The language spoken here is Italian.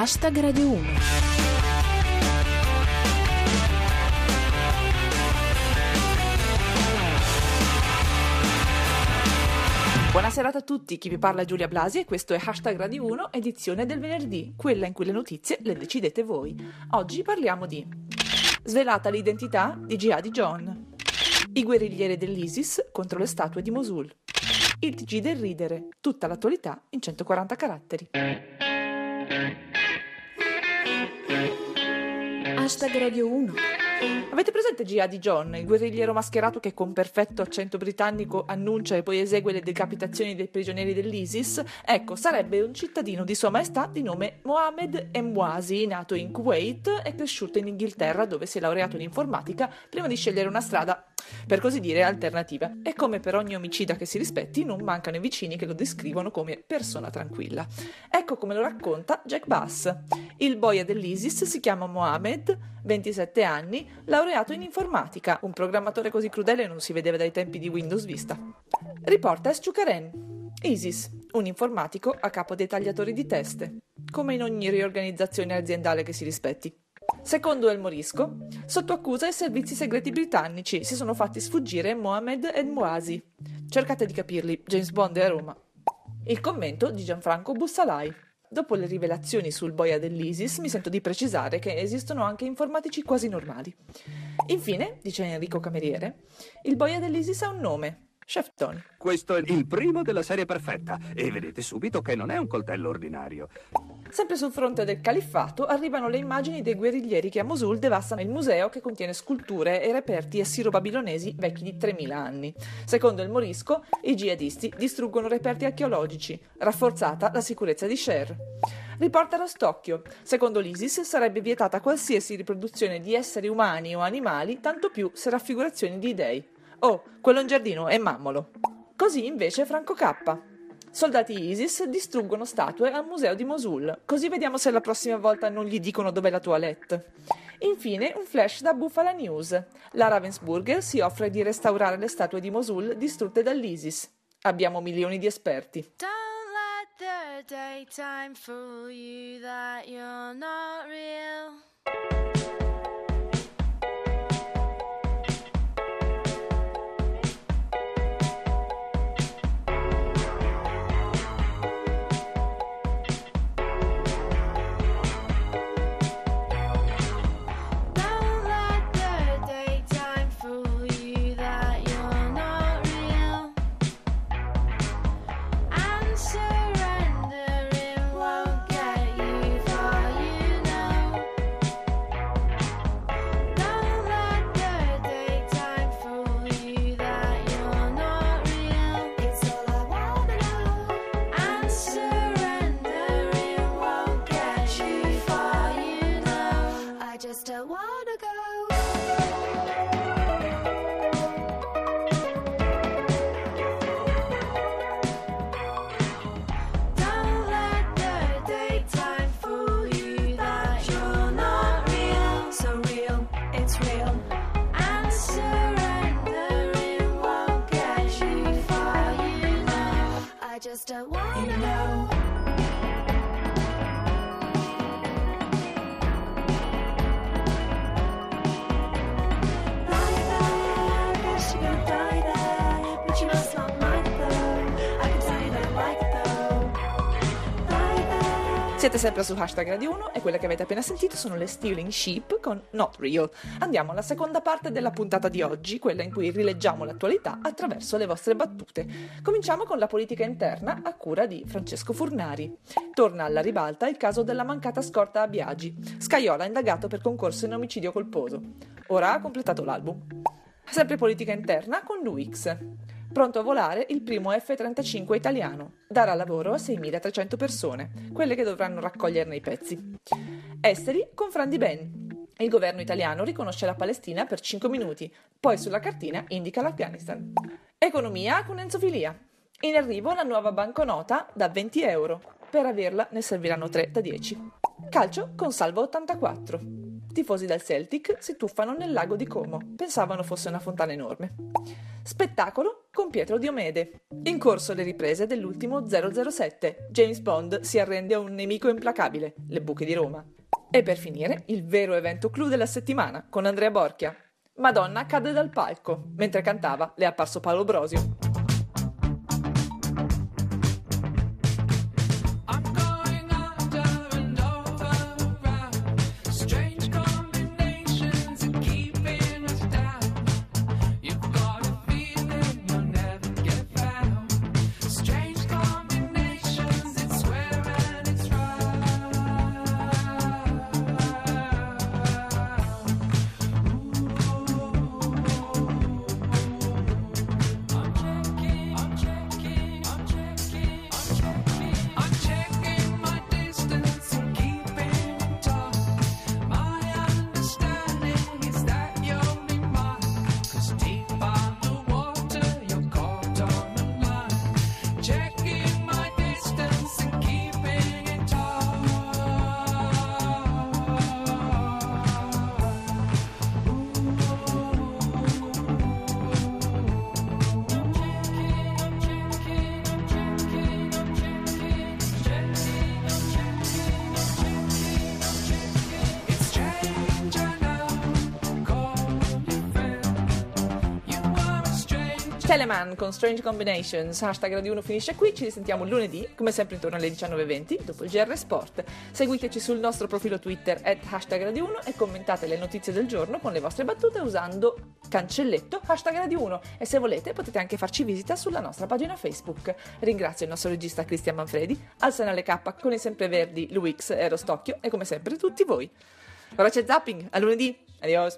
Hashtag Radio 1. Buonasera a tutti, chi vi parla è Giulia Blasi e questo è Hashtag Radio 1, edizione del venerdì, quella in cui le notizie le decidete voi. Oggi parliamo di Svelata l'identità di Jihadi John, i guerriglieri dell'ISIS contro le statue di Mosul, il TG del ridere, tutta l'attualità in 140 caratteri. Hashtag Radio 1. Avete presente Jihadi John, il guerrigliero mascherato che con perfetto accento britannico annuncia e poi esegue le decapitazioni dei prigionieri dell'ISIS? Ecco, sarebbe un cittadino di Sua Maestà di nome Mohamed Emwasi, nato in Kuwait e cresciuto in Inghilterra dove si è laureato in informatica prima di scegliere una strada per così dire alternativa. E come per ogni omicida che si rispetti, non mancano i vicini che lo descrivono come persona tranquilla. Ecco come lo racconta Jack Bass. Il boia dell'ISIS si chiama Mohamed, 27 anni, laureato in informatica. Un programmatore così crudele non si vedeva dai tempi di Windows Vista. Riporta Esciukaren. ISIS, un informatico a capo dei tagliatori di teste, come in ogni riorganizzazione aziendale che si rispetti. Secondo El Morisco, sotto accusa i servizi segreti britannici si sono fatti sfuggire Mohamed El Mouasi. Cercate di capirli, James Bond è a Roma. Il commento di Gianfranco Bussalai. Dopo le rivelazioni sul boia dell'ISIS, mi sento di precisare che esistono anche informatici quasi normali. Infine, dice Enrico Cameriere, il boia dell'ISIS ha un nome, Chef Tony. Questo è il primo della serie perfetta e vedete subito che non è un coltello ordinario. Sempre sul fronte del califfato arrivano le immagini dei guerriglieri che a Mosul devastano il museo che contiene sculture e reperti assiro-babilonesi vecchi di 3000 anni. Secondo il Morisco, i jihadisti distruggono reperti archeologici, rafforzata la sicurezza di Sher. Riporta lo Stocchio. Secondo l'ISIS sarebbe vietata qualsiasi riproduzione di esseri umani o animali, tanto più se raffigurazioni di dei. Oh, quello in giardino è mammolo. Così invece Franco K. Soldati ISIS distruggono statue al museo di Mosul, così vediamo se la prossima volta non gli dicono dov'è la toilette. Infine un flash da Buffalo News. La Ravensburger si offre di restaurare le statue di Mosul distrutte dall'ISIS. Abbiamo milioni di esperti. Don't let the daytime fool you that you're not real. Just don't wanna know. Siete sempre su hashtag Radio 1 e quelle che avete appena sentito sono le Stealing Sheep con Not Real. Andiamo alla seconda parte della puntata di oggi, quella in cui rileggiamo l'attualità attraverso le vostre battute. Cominciamo con la politica interna a cura di Francesco Furnari. Torna alla ribalta il caso della mancata scorta a Biagi. Scaiola indagato per concorso in omicidio colposo. Ora ha completato l'album. Sempre politica interna con l'UX. Pronto a volare il primo F-35 italiano. Darà lavoro a 6.300 persone, quelle che dovranno raccoglierne i pezzi. Esteri con Fran Di Ben. Il governo italiano riconosce la Palestina per 5 minuti, poi sulla cartina indica l'Afghanistan. Economia con Enzo Filia. In arrivo la nuova banconota da 20 euro. Per averla ne serviranno 3 da 10. Calcio con Salvo 84. Tifosi del Celtic si tuffano nel lago di Como. Pensavano fosse una fontana enorme. Spettacolo con Pietro Diomede. In corso le riprese dell'ultimo 007. James Bond si arrende a un nemico implacabile, le buche di Roma. E per finire, il vero evento clou della settimana, con Andrea Borchia. Madonna cade dal palco. Mentre cantava, le è apparso Paolo Brosio. Teleman con Strange Combinations, hashtag Radio 1 finisce qui, ci risentiamo lunedì, come sempre intorno alle 19.20, dopo il GR Sport. Seguiteci sul nostro profilo Twitter, at hashtag Radio 1 e commentate le notizie del giorno con le vostre battute usando cancelletto hashtag Radio 1 e se volete potete anche farci visita sulla nostra pagina Facebook. Ringrazio il nostro regista Cristian Manfredi, al Senale K con i sempreverdi Luix e Rostocchio e come sempre tutti voi. Ora c'è zapping, a lunedì, adios!